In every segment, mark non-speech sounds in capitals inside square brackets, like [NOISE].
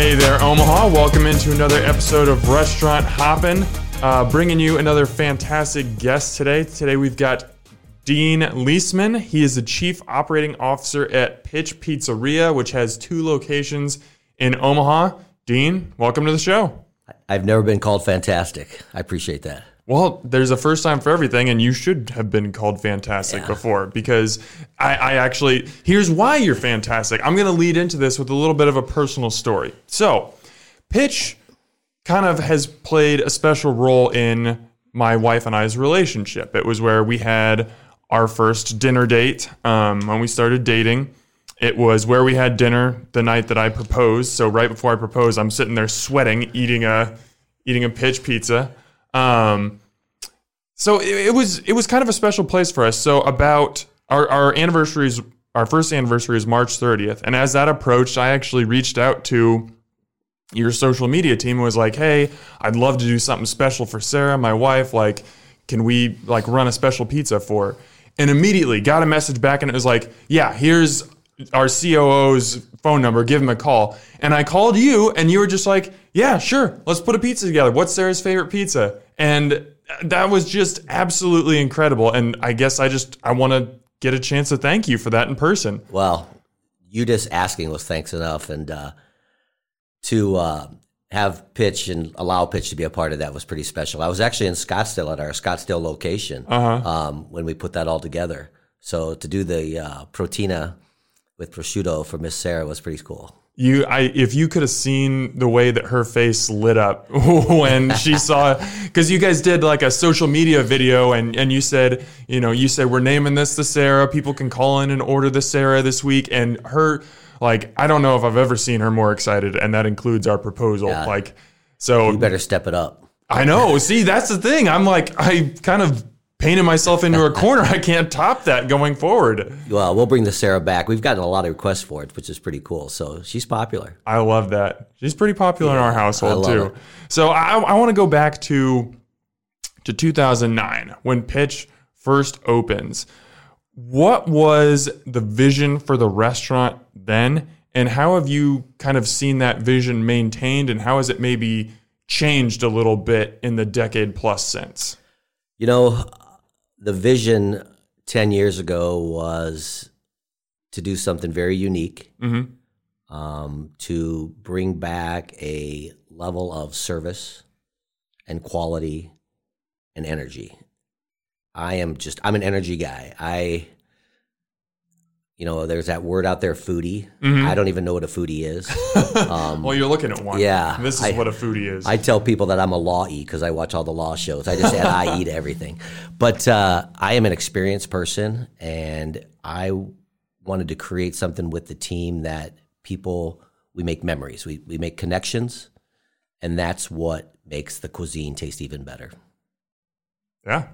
Hey there, Omaha. Welcome into another episode of Restaurant Hoppin'. Uh, bringing you another fantastic guest today. Today we've got Dean Leisman. He is the Chief Operating Officer at Pitch Pizzeria, which has two locations in Omaha. Dean, welcome to the show. I've never been called fantastic. I appreciate that. Well, there's a first time for everything, and you should have been called fantastic Yeah. before because I, I actually, here's why you're fantastic. I'm going to lead into this with a little bit of a personal story. So, Pitch kind of has played a special role in my wife and I's relationship. It was where we had our first dinner date um, when we started dating. It was where we had dinner the night that I proposed. So right before I proposed, I'm sitting there sweating, eating a eating a pitch pizza. Um, so it, it was it was kind of a special place for us. So about our our anniversaries, our first anniversary is March 30th, and as that approached, I actually reached out to your social media team and was like, "Hey, I'd love to do something special for Sarah, my wife. Like, can we like run a special pizza for?" her?" And immediately got a message back, and it was like, "Yeah, here's our COO's phone number. Give him a call." And I called you, and you were just like, "Yeah, sure. Let's put a pizza together. What's Sarah's favorite pizza?" And that was just absolutely incredible. And I guess I just I want to get a chance to thank you for that in person. Well, you just asking was thanks enough, and uh, to uh, have pitch and allow pitch to be a part of that was pretty special. I was actually in Scottsdale at our Scottsdale location um, when we put that all together. So to do the uh, protina with prosciutto for Miss Sarah was pretty cool. You, I, if you could have seen the way that her face lit up [LAUGHS] when she saw, because you guys did like a social media video, and and you said, you know, you said we're naming this the Sarah. People can call in and order the Sarah this week, and her, like, I don't know if I've ever seen her more excited, and that includes our proposal. Yeah. Like, so You better step it up. I know. See, that's the thing. I'm like, I kind of painted myself into a [LAUGHS] corner. I can't top that going forward. Well, we'll bring the Sarah back. We've gotten a lot of requests for it, which is pretty cool. So she's popular. I love that. She's pretty popular in our household too. it. So I, I want to go back to to 2009 when Pitch first opens. What was the vision for the restaurant then, and how have you kind of seen that vision maintained, and how has it maybe changed a little bit in the decade plus since? You know, the vision 10 years ago was to do something very unique, um, to bring back a level of service and quality and energy. I am just, I'm an energy guy. I, you know, there's that word out there, foodie. I don't even know what a foodie is. [LAUGHS] Um, Well, you're looking at one. Yeah, this is I- what a foodie is. I tell people that I'm a law e because I watch all the law shows. I just add I e to everything. But uh, I am an experienced person, and I wanted to create something with the team that people we make memories, we we make connections, and that's what makes the cuisine taste even better. yeah.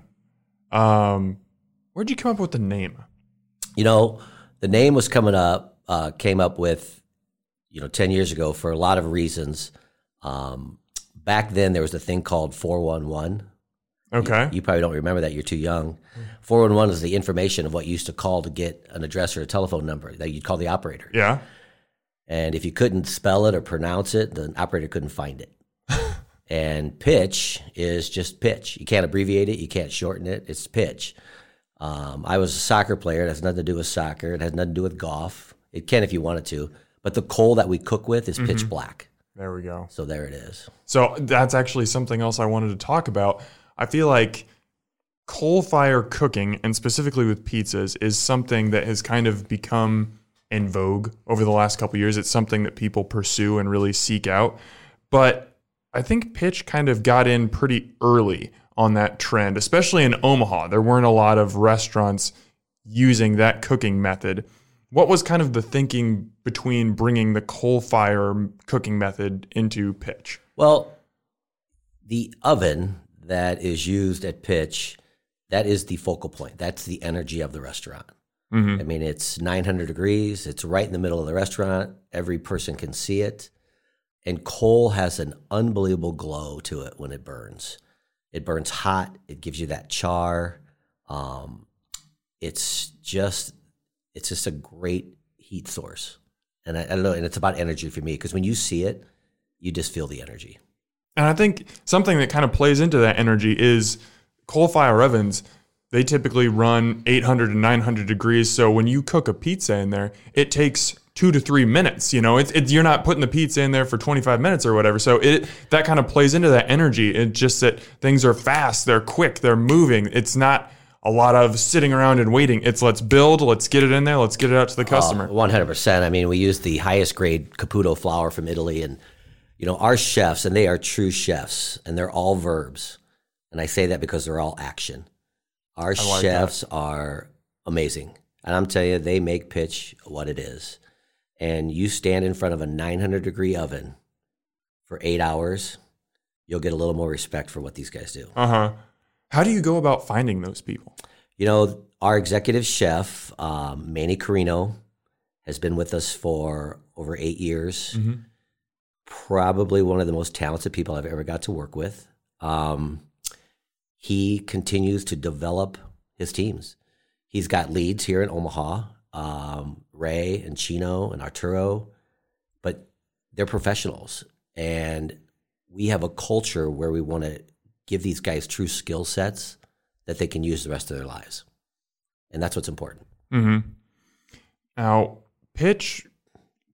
Um, where'd you come up with the name? You know, the name was coming up, uh, came up with, you know, 10 years ago for a lot of reasons. Um, back then, there was a thing called 411. Okay. You probably don't remember that. You're too young. 411 is the information of what you used to call to get an address or a telephone number that you'd call the operator. yeah. And if you couldn't spell it or pronounce it, the operator couldn't find it. [LAUGHS] and pitch is just pitch. You can't abbreviate it, you can't shorten it. It's pitch. Um, I was a soccer player. It has nothing to do with soccer. It has nothing to do with golf. It can if you wanted to. But the coal that we cook with is pitch black. There we go. So there it is. So that's actually something else I wanted to talk about. I feel like coal fire cooking, and specifically with pizzas, is something that has kind of become in vogue over the last couple years. It's something that people pursue and really seek out. But I think Pitch kind of got in pretty early on that trend, especially in Omaha. There weren't a lot of restaurants using that cooking method. What was kind of the thinking between bringing the coal fire cooking method into Pitch? Well, the oven that is used at pitch, that is the focal point. That's the energy of the restaurant. Mm-hmm. I mean, it's 900 degrees. It's right in the middle of the restaurant. Every person can see it. And coal has an unbelievable glow to it when it burns. It burns hot. It gives you that char. Um, it's just, it's just a great heat source. And I, I don't know. And it's about energy for me because when you see it, you just feel the energy. And I think something that kind of plays into that energy is coal fire ovens. They typically run 800 to 900 degrees. So when you cook a pizza in there, it takes two to three minutes. You know, it's it, you're not putting the pizza in there for 25 minutes or whatever. So it that kind of plays into that energy. It's just that things are fast, they're quick, they're moving. It's not a lot of sitting around and waiting. It's let's build, let's get it in there, let's get it out to the uh, customer. One hundred percent. I mean, we use the highest grade Caputo flour from Italy, and you know our chefs, and they are true chefs, and they're all verbs, and I say that because they're all action. Our like chefs are amazing, and I'm telling you, they make pitch what it is. And you stand in front of a 900 degree oven for eight hours, you'll get a little more respect for what these guys do. Uh huh. How do you go about finding those people? You know, our executive chef, um, Manny Carino, has been with us for over eight years. Mm-hmm. Probably one of the most talented people I've ever got to work with. Um, he continues to develop his teams. He's got leads here in Omaha, um, Ray and Chino and Arturo, but they're professionals. And we have a culture where we want to give these guys true skill sets that they can use the rest of their lives. And that's what's important. Mm-hmm. Now, pitch.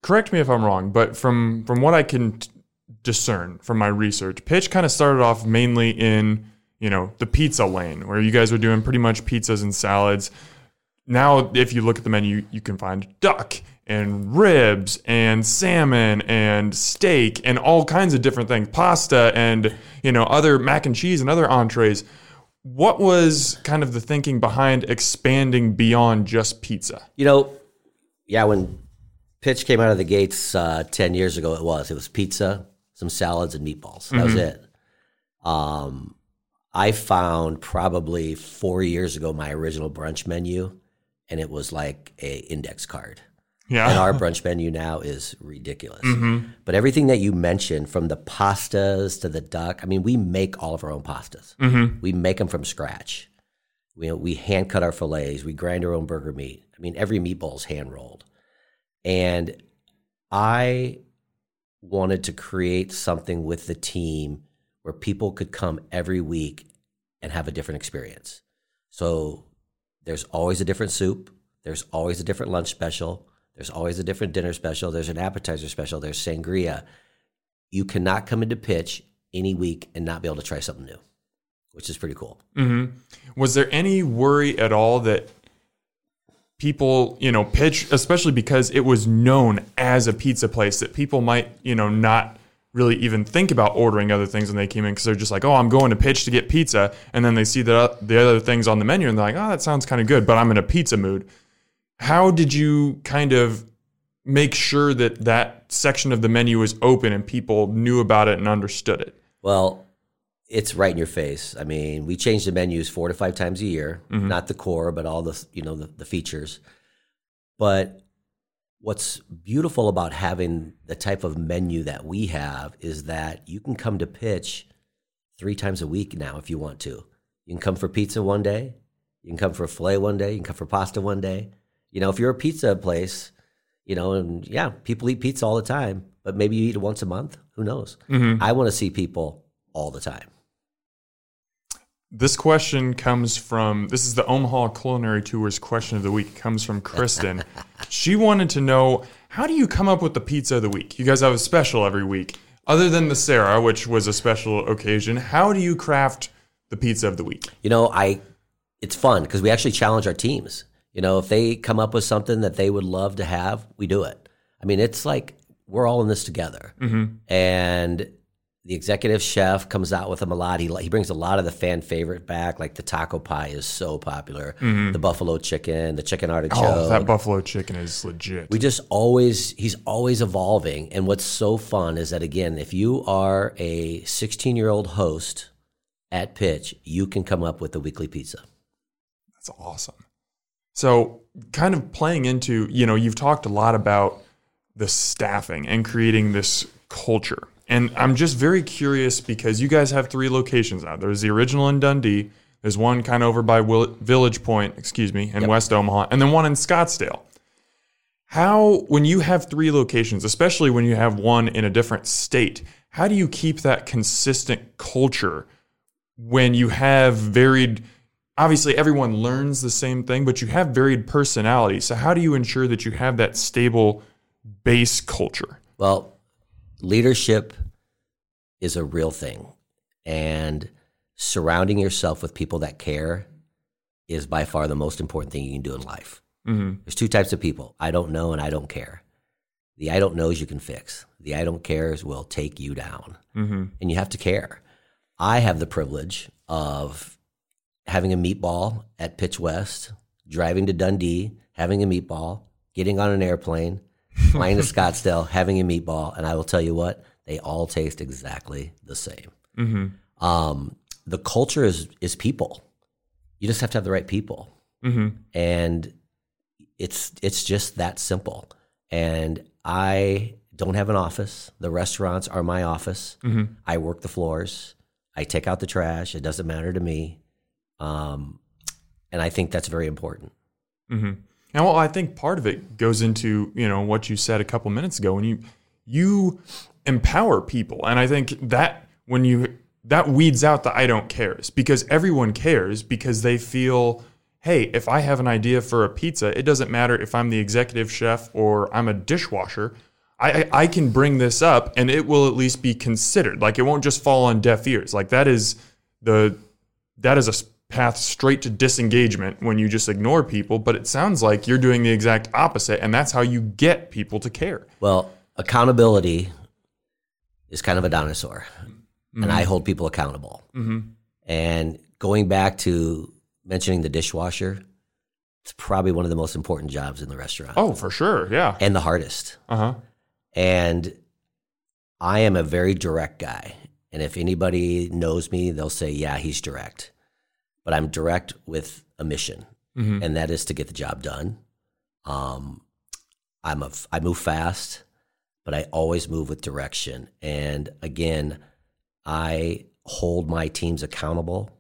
Correct me if I'm wrong, but from from what I can t- discern from my research, pitch kind of started off mainly in you know the pizza lane, where you guys were doing pretty much pizzas and salads. Now, if you look at the menu, you can find duck and ribs and salmon and steak and all kinds of different things, pasta and you know other mac and cheese and other entrees. What was kind of the thinking behind expanding beyond just pizza? You know, yeah, when Pitch came out of the gates uh, 10 years ago, it was. It was pizza, some salads, and meatballs. That was it. Um, I found probably four years ago my original brunch menu, and it was like a index card. Yeah. And our [LAUGHS] brunch menu now is ridiculous. Mm-hmm. But everything that you mentioned, from the pastas to the duck, I mean, we make all of our own pastas. Mm-hmm. We make them from scratch. We, we hand cut our fillets. We grind our own burger meat. I mean, every meatball is hand rolled. And I wanted to create something with the team where people could come every week and have a different experience. So there's always a different soup. There's always a different lunch special. There's always a different dinner special. There's an appetizer special. There's sangria. You cannot come into pitch any week and not be able to try something new, which is pretty cool. Mm-hmm. Was there any worry at all that people, you know, pitch, especially because it was known as a pizza place, that people might, you know, not really even think about ordering other things when they came in because they're just like, oh, I'm going to pitch to get pizza, and then they see the the other things on the menu and they're like, oh, that sounds kind of good, but I'm in a pizza mood. How did you kind of make sure that that section of the menu was open and people knew about it and understood it? Well, it's right in your face. I mean, we change the menus four to five times a year, mm-hmm. not the core, but all the you know the, the features. But what's beautiful about having the type of menu that we have is that you can come to pitch three times a week now if you want to. You can come for pizza one day, you can come for a filet one day, you can come for pasta one day. You know, if you're a pizza place, you know, and yeah, people eat pizza all the time, but maybe you eat it once a month. Who knows? Mm-hmm. I want to see people all the time. This question comes from this is the Omaha Culinary Tours question of the week. It comes from [LAUGHS] Kristen. She wanted to know how do you come up with the pizza of the week? You guys have a special every week. Other than the Sarah, which was a special occasion, how do you craft the pizza of the week? You know, I it's fun because we actually challenge our teams. You know, if they come up with something that they would love to have, we do it. I mean, it's like we're all in this together. Mm-hmm. And the executive chef comes out with them a lot. He he brings a lot of the fan favorite back, like the taco pie is so popular, mm-hmm. the buffalo chicken, the chicken artichoke. Oh, that buffalo chicken is legit. we just always he's always evolving and what's so fun is that again if you are a 16 year old host at pitch you can come up with a weekly pizza That's awesome. So, kind of playing into, you know, you've talked a lot about the staffing and creating this culture. And I'm just very curious because you guys have three locations now. There's the original in Dundee, there's one kind of over by Will- Village Point, excuse me, in West Omaha, and then one in Scottsdale. how when you have three locations, especially when you have one in a different state, how do you keep that consistent culture when you have varied obviously everyone learns the same thing, but you have varied personalities. So how do you ensure that you have that stable base culture? Well, leadership is a real thing. And surrounding yourself with people that care is by far the most important thing you can do in life. Mm-hmm. There's two types of people I don't know and I don't care. The I don't knows you can fix, the I don't cares will take you down. Mm-hmm. And you have to care. I have the privilege of having a meatball at Pitch West, driving to Dundee, having a meatball, getting on an airplane, flying to [LAUGHS] Scottsdale, having a meatball, and I will tell you what, they all taste exactly the same. Mm-hmm. Um, the culture is is people. You just have to have the right people, Mm-hmm. and it's it's just that simple. And I don't have an office. The restaurants are my office. Mm-hmm. I work the floors. I take out the trash. It doesn't matter to me. Um, and I think that's very important. Mm-hmm. And well, I think part of it goes into you know what you said a couple minutes ago when you you empower people, and I think that when you that weeds out the I don't cares because everyone cares because they feel hey if I have an idea for a pizza, it doesn't matter if I'm the executive chef or I'm a dishwasher. I, I can bring this up and it will at least be considered. Like it won't just fall on deaf ears. Like that is the that is a path straight to disengagement when you just ignore people. But it sounds like you're doing the exact opposite, and that's how you get people to care. Well, accountability is kind of a dinosaur, and I hold people accountable. Mm-hmm. And going back to mentioning the dishwasher, it's probably one of the most important jobs in the restaurant Oh, for sure. Yeah. and the hardest. Uh huh. And I am a very direct guy. And if anybody knows me, they'll say, yeah, he's direct. But I'm direct with a mission, Mm-hmm. and that is to get the job done. Um, I'm a, I move fast, but I always move with direction. And again, I hold my teams accountable,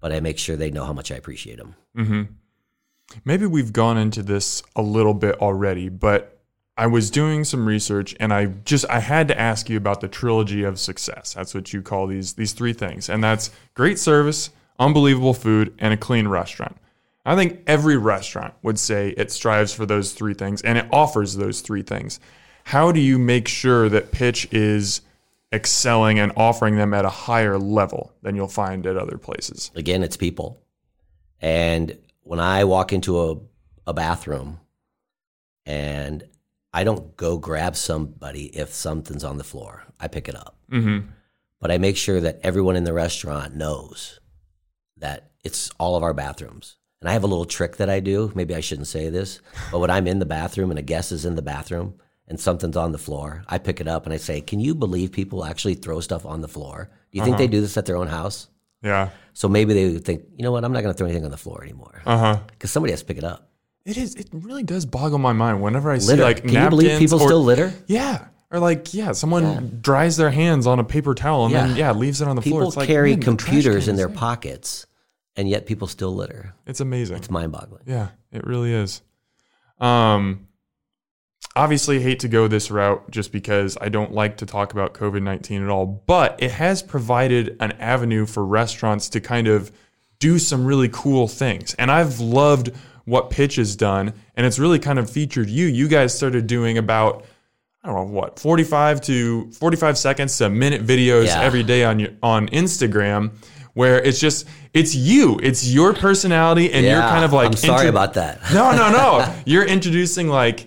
but I make sure they know how much I appreciate them. Mm-hmm. Maybe we've gone into this a little bit already, but I was doing some research and I just I had to ask you about the trilogy of success. That's what you call these these three things. And that's great service, unbelievable food, and a clean restaurant. I think every restaurant would say it strives for those three things and it offers those three things. How do you make sure that pitch is excelling and offering them at a higher level than you'll find at other places? Again, it's people. And when I walk into a, a bathroom and I don't go grab somebody if something's on the floor, I pick it up. Mm-hmm. But I make sure that everyone in the restaurant knows that it's all of our bathrooms. And I have a little trick that I do. Maybe I shouldn't say this, but when I'm in the bathroom and a guest is in the bathroom and something's on the floor, I pick it up and I say, Can you believe people actually throw stuff on the floor? Do you think they do this at their own house? Yeah. So maybe they would think, you know what, I'm not going to throw anything on the floor anymore Uh huh. because somebody has to pick it up. It is. It really does boggle my mind whenever I see Litter. like Can you believe people or- still litter? Yeah, or like yeah, someone dries their hands on a paper towel and then Yeah. yeah leaves it on the floor. People It's like, carry man, the trash computers can in is their pockets, and yet people still litter. It's amazing. It's mind boggling. Yeah, it really is. Um, obviously, hate to go this route just because I don't like to talk about COVID nineteen at all, but it has provided an avenue for restaurants to kind of do some really cool things, and I've loved what Pitch has done, and it's really kind of featured you. You guys started doing about I don't know what 45 to 45 seconds to minute videos Yeah. every day on your on Instagram where it's just it's you it's your personality and you're kind of like I'm sorry intro- about that. no no no [LAUGHS] you're introducing like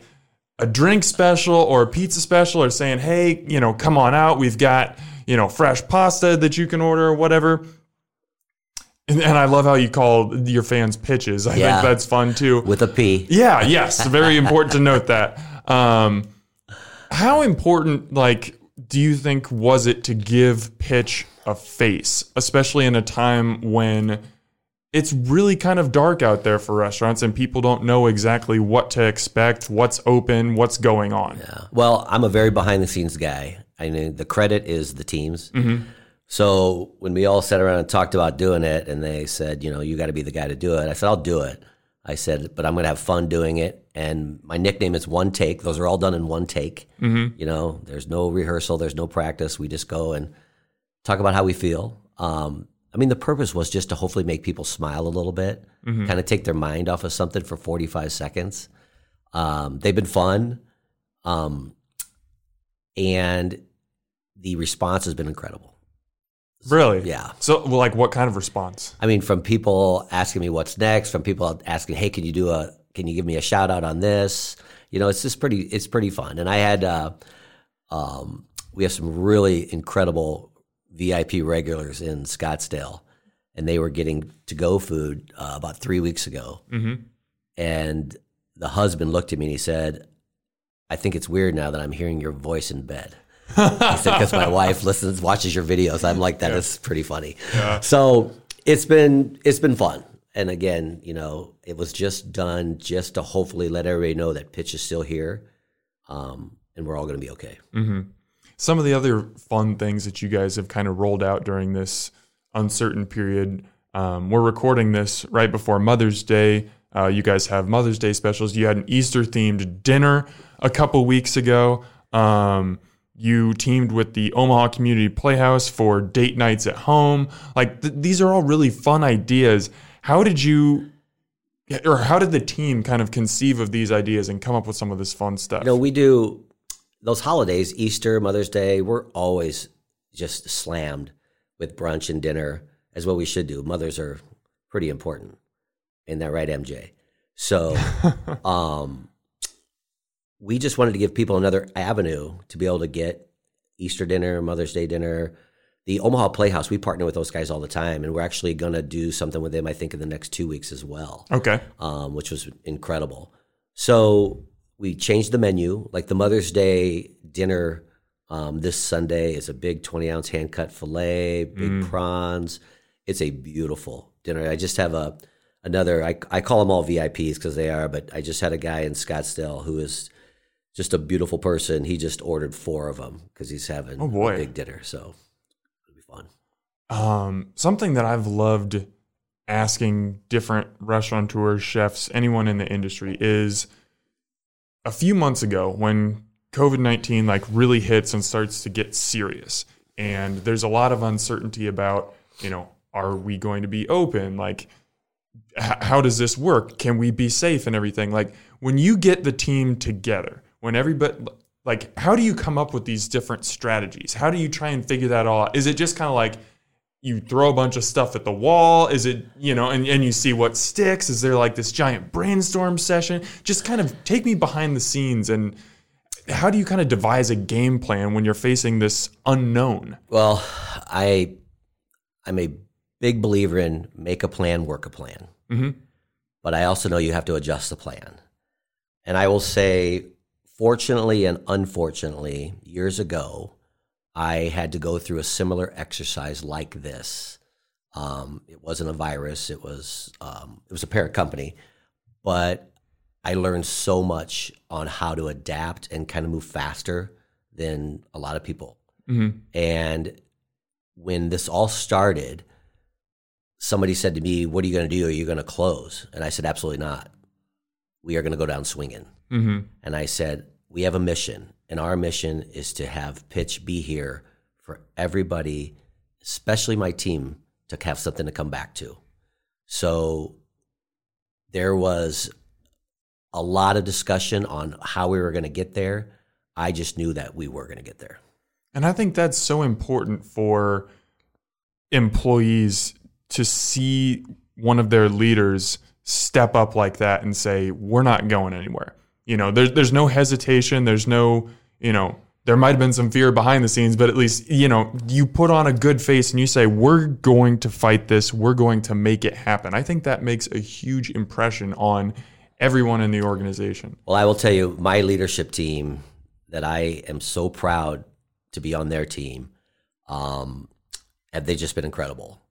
a drink special or a pizza special or saying hey you know come on out we've got you know fresh pasta that you can order or whatever and, and I love how you call your fans pitches I Yeah. think that's fun too With a P. yeah, yes, very important to note that. Um, how important, like, do you think was it to give pitch a face, especially in a time when it's really kind of dark out there for restaurants and people don't know exactly what to expect, what's open, what's going on? Yeah. Well, I'm a very behind the scenes guy. I mean, the credit is the teams. So when we all sat around and talked about doing it, and they said, you know, you got to be the guy to do it, I said, I'll do it. I said, but I'm going to have fun doing it, and my nickname is One Take. Those are all done in one take. You know, there's no rehearsal, there's no practice. We just go and talk about how we feel. Um, I mean, the purpose was just to hopefully make people smile a little bit, kind of take their mind off of something for 45 seconds. Um, they've been fun, um, and the response has been incredible. Really? Yeah. So, well, like, what kind of response? I mean, from people asking me what's next, from people asking, "Hey, can you do a? Can you give me a shout out on this?" You know, it's just pretty. It's pretty fun. And I had, uh, um, we have some really incredible VIP regulars in Scottsdale, and they were getting to go food uh, about three weeks ago. Mm-hmm. And the husband looked at me and he said, "I think it's weird now that I'm hearing your voice in bed." he said because my [LAUGHS] wife listens, watches your videos. I'm like, that is pretty funny. So it's been it's been fun. And again, you know, it was just done just to hopefully let everybody know that pitch is still here, um, and we're all going to be okay. Some of the other fun things that you guys have kind of rolled out during this uncertain period. Um, we're recording this right before Mother's Day. Uh, you guys have Mother's Day specials. You had an Easter themed dinner a couple weeks ago. Um, you teamed with the Omaha Community Playhouse for date nights at home. Like th- these are all really fun ideas. How did you, or how did the team kind of conceive of these ideas and come up with some of this fun stuff? You know, we do those holidays, Easter, Mother's Day, we're always just slammed with brunch and dinner, as what we should do. Mothers are pretty important. Ain't that right, MJ? So [LAUGHS] um, we just wanted to give people another avenue to be able to get Easter dinner, Mother's Day dinner. The Omaha Playhouse, we partner with those guys all the time, and we're actually going to do something with them, I think, in the next two weeks as well okay. um, which was incredible. So we changed the menu. Like the Mother's Day dinner um, this Sunday is a big 20 ounce hand cut filet, big prawns. It's a beautiful dinner. I just have a another. I, I call them all VIPs because they are, but I just had a guy in Scottsdale who is just a beautiful person. He just ordered four of them because he's having Oh, boy. a big dinner. So it'll be fun. Um, something that I've loved asking different restaurateurs, chefs, anyone in the industry is a few months ago when COVID 19 like really hits and starts to get serious. And there's a lot of uncertainty about, you know, are we going to be open? Like, h- how does this work? Can we be safe and everything? Like, when you get the team together, when everybody, like, how do you come up with these different strategies? How do you try and figure that all out? Is it just kind of like, you throw a bunch of stuff at the wall? Is it, you know, and, and you see what sticks? Is there like this giant brainstorm session? Just kind of take me behind the scenes and how do you kind of devise a game plan when you're facing this unknown? Well, I I'm a big believer in make a plan, work a plan. Mhm. But I also know you have to adjust the plan. And I will say, fortunately and unfortunately, years ago, I had to go through a similar exercise like this. Um, it wasn't a virus; it was um, it was a parent company, but I learned so much on how to adapt and kind of move faster than a lot of people. Mhm. And when this all started, somebody said to me, What are you going to do? Are you going to close? And I said, Absolutely not. We are going to go down swinging. Mm-hmm. And I said, We have a mission, and our mission is to have pitch be here for everybody, especially my team, to have something to come back to. So there was a lot of discussion on how we were going to get there. I just knew that we were going to get there. And I think that's so important for employees to see one of their leaders step up like that and say, "We're not going anywhere." You know, there's there's no hesitation. There's no, you know, there might have been some fear behind the scenes, but at least you know you put on a good face and you say, "We're going to fight this. We're going to make it happen." I think that makes a huge impression on everyone in the organization. Well, I will tell you, my leadership team that I am so proud to be on their team, um, have they just been incredible.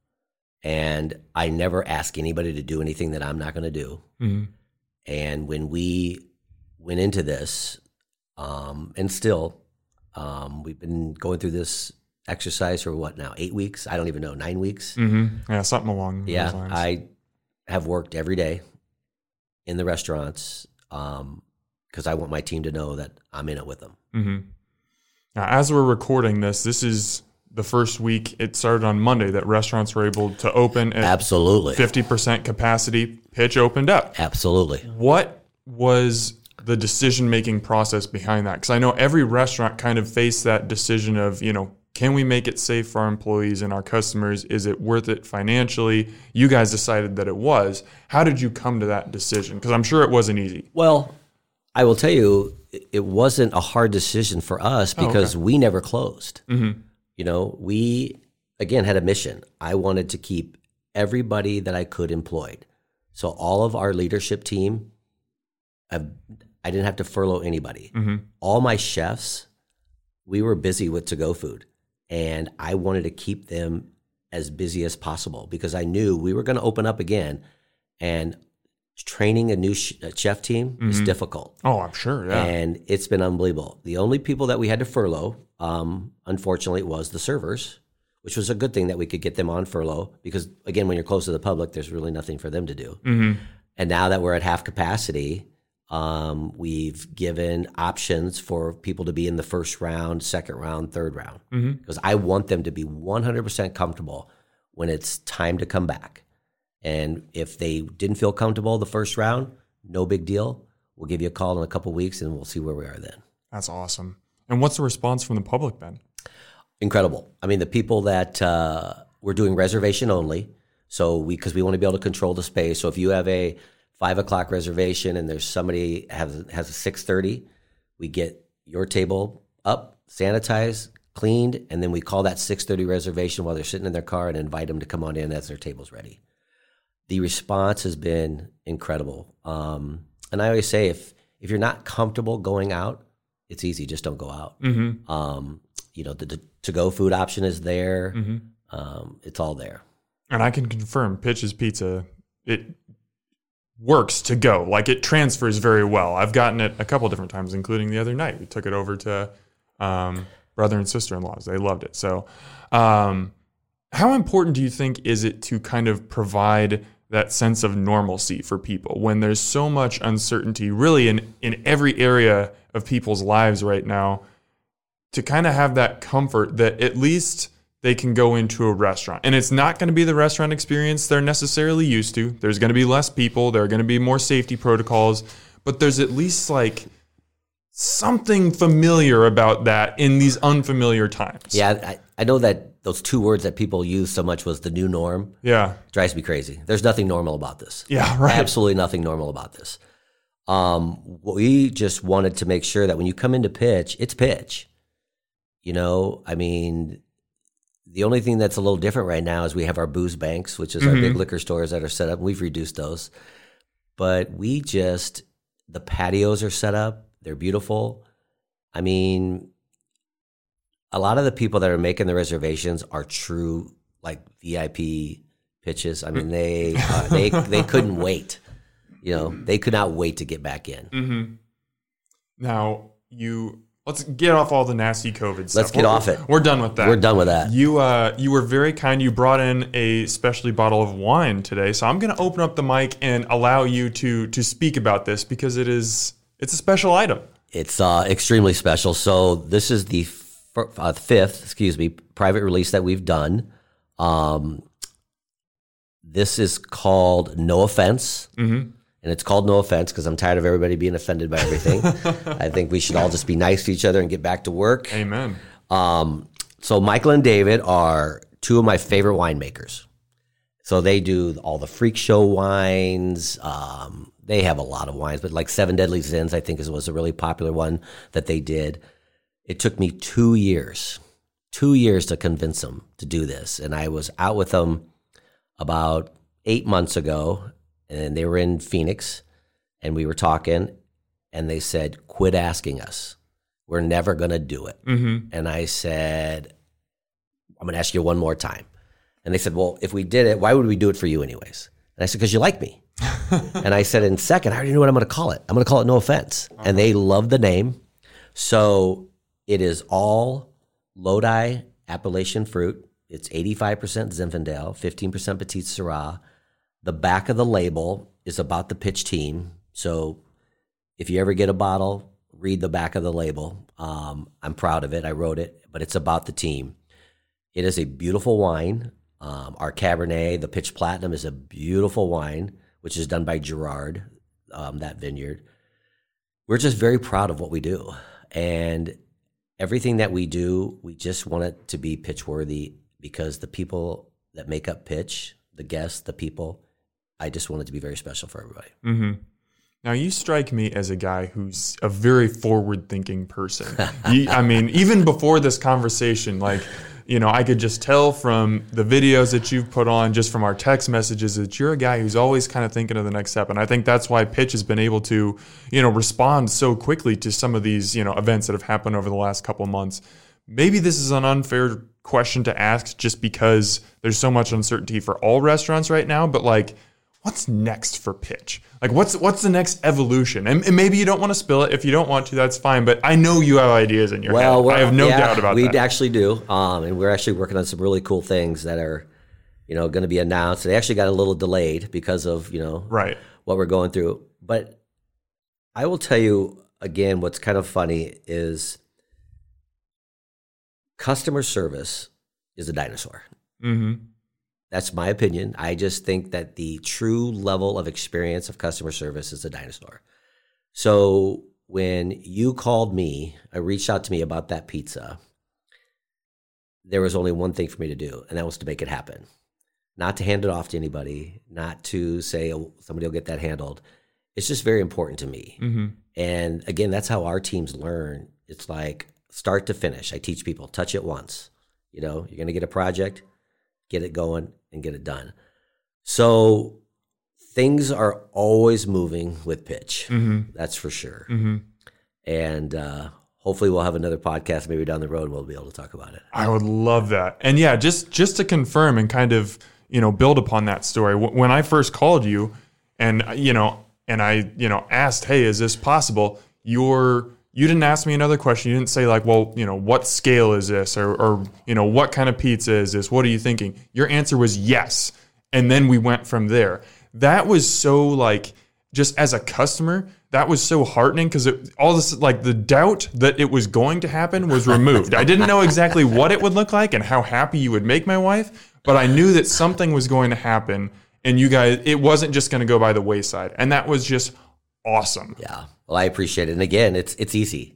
And I never ask anybody to do anything that I'm not going to do. Mhm. And when we went into this, um, and still, um, we've been going through this exercise for what now? Eight weeks? I don't even know. Nine weeks? Mm-hmm. Yeah, something along Yeah, those lines. I have worked every day in the restaurants. because I want my team to know that I'm in it with them. Now, as we're recording this, this is the first week. It started on Monday that restaurants were able to open at Absolutely, fifty percent capacity. Pitch opened up. absolutely. What was the decision making process behind that? Because I know every restaurant kind of faced that decision of, you know, can we make it safe for our employees and our customers? Is it worth it financially? You guys decided that it was. How did you come to that decision? Because I'm sure it wasn't easy. Well, I will tell you, it- wasn't a hard decision for us oh, because we never closed. Mm-hmm. You know, we again had a mission. I wanted to keep everybody that I could employed. So all of our leadership team, I've, I didn't have to furlough anybody. Mm-hmm. All my chefs, we were busy with to go food, and I wanted to keep them as busy as possible because I knew we were going to open up again, and training a new chef team is mm-hmm. difficult Oh, I'm sure. Yeah. and it's been unbelievable. The only people that we had to furlough, um, unfortunately, was the servers, which was a good thing that we could get them on furlough because, again, when you're close to the public, there's really nothing for them to do. Mm-hmm. And now that we're at half capacity, um, we've given options for people to be in the first round, second round, third round, because I want them to be 100% comfortable when it's time to come back. And if they didn't feel comfortable the first round, no big deal. We'll give you a call in a couple weeks and we'll see where we are then. That's awesome. And what's the response from the public, Ben? Incredible. I mean, the people that uh, we're doing reservation only. So we, because we want to be able to control the space. So if you have a five o'clock reservation and there's somebody has has a six thirty, we get your table up, sanitized, cleaned, and then we call that six thirty reservation while they're sitting in their car and invite them to come on in as their table's ready. The response has been incredible. Um, and I always say, if if you're not comfortable going out, it's easy. Just don't go out. Um, you know, the, the to go food option is there. Um, it's all there. And I can confirm Pitch's Pizza, it works to go. Like it transfers very well. I've gotten it a couple different times, including the other night. We took it over to um, brother and sister in laws. They loved it. So, um, how important do you think is it to kind of provide that sense of normalcy for people when there's so much uncertainty, really, in, in every area of people's lives right now? to kind of have that comfort that at least they can go into a restaurant. And it's not going to be the restaurant experience they're necessarily used to. There's going to be less people, there are going to be more safety protocols, but there's at least like something familiar about that in these unfamiliar times. Yeah, I, I know that those two words that people use so much was the new norm. Yeah. Drives me crazy. There's nothing normal about this. Yeah, right. Absolutely nothing normal about this. Um, we just wanted to make sure that when you come into pitch, it's pitch. You know, I mean, the only thing that's a little different right now is we have our booze banks, which is our big liquor stores that are set up. We've reduced those, but we just the patios are set up. They're beautiful. I mean, a lot of the people that are making the reservations are true like VIP pitches. I mean, they uh, they they [LAUGHS] couldn't wait. You know, they could not wait to get back in. Mm-hmm. Now, you let's get off all the nasty COVID stuff. Let's get We're- off it. We're done with that. We're done with that. You uh, you were very kind. You brought in a specialty bottle of wine today, so I'm going to open up the mic and allow you to to speak about this because it is it's a special item. It's uh, extremely special. So this is the f- uh, fifth, excuse me, private release that we've done. Um, this is called No Offense. Mm-hmm. And it's called No Offense because I'm tired of everybody being offended by everything. [LAUGHS] I think we should all just be nice to each other and get back to work. Amen. Um, so Michael and David are two of my favorite winemakers. So they do all the freak show wines. Um, they have a lot of wines, but like Seven Deadly Zins, I think is, was a really popular one that they did. It took me two years, two years to convince them to do this. And I was out with them about eight months ago, and they were in Phoenix, and we were talking, and they said, "Quit asking us. We're never going to do it." Mm-hmm. And I said, I'm going to ask you one more time. And they said, Well, if we did it, why would we do it for you, anyways? And I said, Because you like me. [LAUGHS] and I said, In second, I already know what I'm going to call it. I'm going to call it No Offense. And they love the name. So it is all Lodi appellation fruit. It's 85% Zinfandel, 15% Petite Syrah. The back of the label is about the pitch team. So if you ever get a bottle, read the back of the label. Um, I'm proud of it. I wrote it, but it's about the team. It is a beautiful wine. Um, our Cabernet, the Pitch Platinum, is a beautiful wine, which is done by Gerard, um, that vineyard. We're just very proud of what we do. And everything that we do, we just want it to be pitch worthy because the people that make up pitch, the guests, the people, I just want it to be very special for everybody. Mm-hmm. Now you strike me as a guy who's a very forward-thinking person. [LAUGHS] you, I mean, even before this conversation, like you know, I could just tell from the videos that you've put on, just from our text messages, that you're a guy who's always kind of thinking of the next step. And I think that's why Pitch has been able to, you know, respond so quickly to some of these, you know, events that have happened over the last couple months. Maybe this is an unfair question to ask just because there's so much uncertainty for all restaurants right now, but like, what's next for pitch? Like what's what's the next evolution? And, and, maybe you don't want to spill it. If you don't want to that's fine but i know you have ideas in your well, head i have no yeah, doubt about we that. we actually do um, and we're actually working on some really cool things that are you know going to be announced. They actually got a little delayed because of you know right. what we're going through. But i will tell you again what's kind of funny is customer service is a dinosaur. Mm-hmm that's my opinion. I just think that the true level of experience of customer service is a dinosaur. So when you called me, I reached out to me about that pizza. There was only one thing for me to do, and that was to make it happen. Not to hand it off to anybody, not to say oh, somebody will get that handled. It's just very important to me. Mm-hmm. And again, that's how our teams learn. It's like start to finish. I teach people touch it once. You know, you're going to get a project, get it going, and get it done. So things are always moving with pitch. Mm-hmm. That's for sure. Mm-hmm. And uh, hopefully we'll have another podcast maybe down the road and we'll be able to talk about it. I would love that. And yeah, just just to confirm and kind of you know build upon that story. When I first called you, and you know, and I you know asked, hey, is this possible? Your you didn't ask me another question. You didn't say like, well, you know, what scale is this, or, or you know, what kind of pizza is this? What are you thinking? Your answer was yes, and then we went from there. That was so like, just as a customer, that was so heartening because all this like the doubt that it was going to happen was removed. I didn't know exactly what it would look like and how happy you would make my wife, but I knew that something was going to happen, and you guys, it wasn't just going to go by the wayside, and that was just awesome. Yeah. Well, I appreciate it. And again, it's it's easy.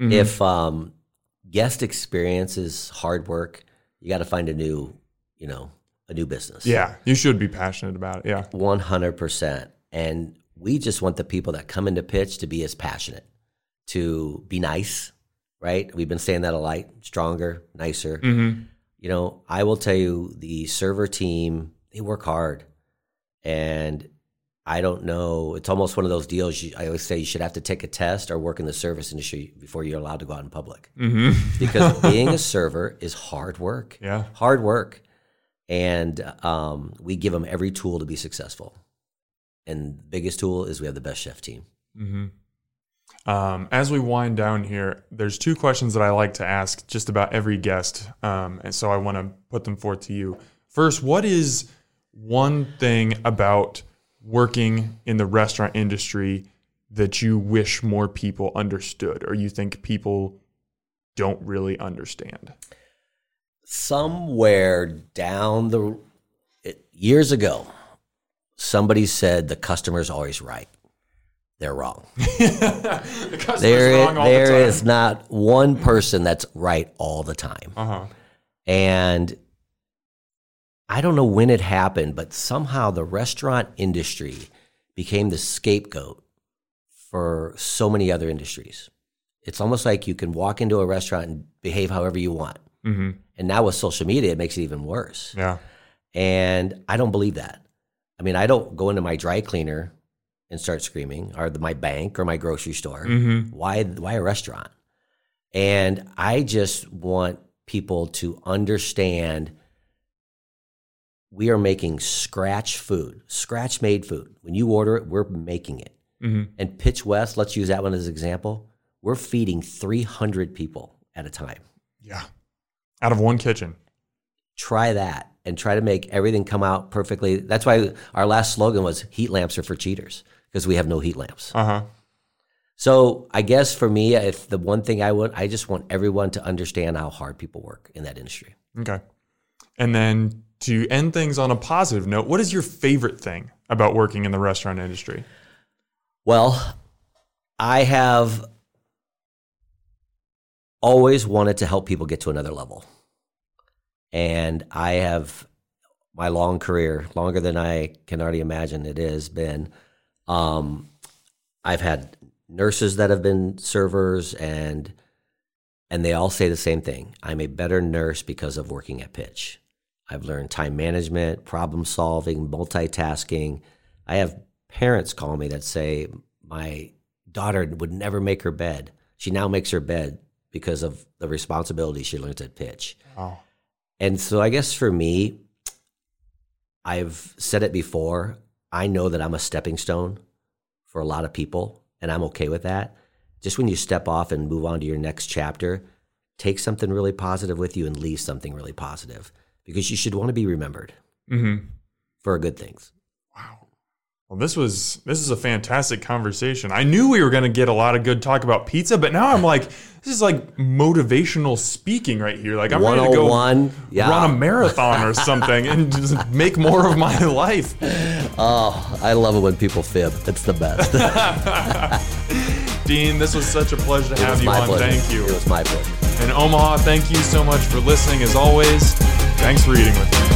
Mm-hmm. If um, guest experience is hard work, you got to find a new, you know, a new business. Yeah, you should be passionate about it. Yeah, one hundred percent. And we just want the people that come into pitch to be as passionate, to be nice. Right? We've been saying that a lot. Stronger, nicer. Mm-hmm. You know, I will tell you, the server team they work hard, and I don't know. It's almost one of those deals. You, I always say you should have to take a test or work in the service industry before you're allowed to go out in public. Mm-hmm. because [LAUGHS] being a server is hard work. Yeah, hard work, and um, we give them every tool to be successful. And the biggest tool is we have the best chef team. Mm-hmm. Um, as we wind down here, there's two questions that I like to ask just about every guest, um, and so I want to put them forth to you. First, what is one thing about working in the restaurant industry that you wish more people understood or you think people don't really understand? Somewhere down the years ago, somebody said the customer's always right. They're wrong. [LAUGHS] the there, wrong there the is not one person that's right all the time. Uh-huh. And I don't know when it happened, but somehow the restaurant industry became the scapegoat for so many other industries. It's almost like you can walk into a restaurant and behave however you want. Mm-hmm. And now with social media, it makes it even worse. Yeah. And I don't believe that. I mean, I don't go into my dry cleaner and start screaming, or the, my bank or my grocery store. Mm-hmm. Why? Why a restaurant? And I just want people to understand we are making scratch food, scratch made food. When you order it, we're making it. Mm-hmm. And Pitch West, let's use that one as an example. We're feeding 300 people at a time. Yeah. Out of one kitchen. Try that and try to make everything come out perfectly. That's why our last slogan was heat lamps are for cheaters because we have no heat lamps. Uh huh. So I guess for me, if the one thing I want, I just want everyone to understand how hard people work in that industry. Okay. And then to end things on a positive note, what is your favorite thing about working in the restaurant industry? Well, I have always wanted to help people get to another level. And I have my long career, longer than I can already imagine it has been. Um, I've had nurses that have been servers and and they all say the same thing. I'm a better nurse because of working at Pitch. I've learned time management, problem solving, multitasking. I have parents call me that say my daughter would never make her bed. She now makes her bed because of the responsibility she learned at Pitch. Oh. And so I guess for me, I've said it before. I know that I'm a stepping stone for a lot of people, and I'm okay with that. Just when you step off and move on to your next chapter, take something really positive with you and leave something really positive because you should want to be remembered Mm-hmm. for good things. Wow. Well, this was this is a fantastic conversation. I knew we were going to get a lot of good talk about pizza, but now I'm like, this is like motivational speaking right here. Like I'm ready to go 101, yeah. run a marathon or something and just make more of my life. [LAUGHS] Oh, I love it when people fib. It's the best. [LAUGHS] Dean, this was such a pleasure to It have you on. pleasure. Thank you. It was my pleasure. And Omaha, thank you so much for listening. As always, thanks for eating with me.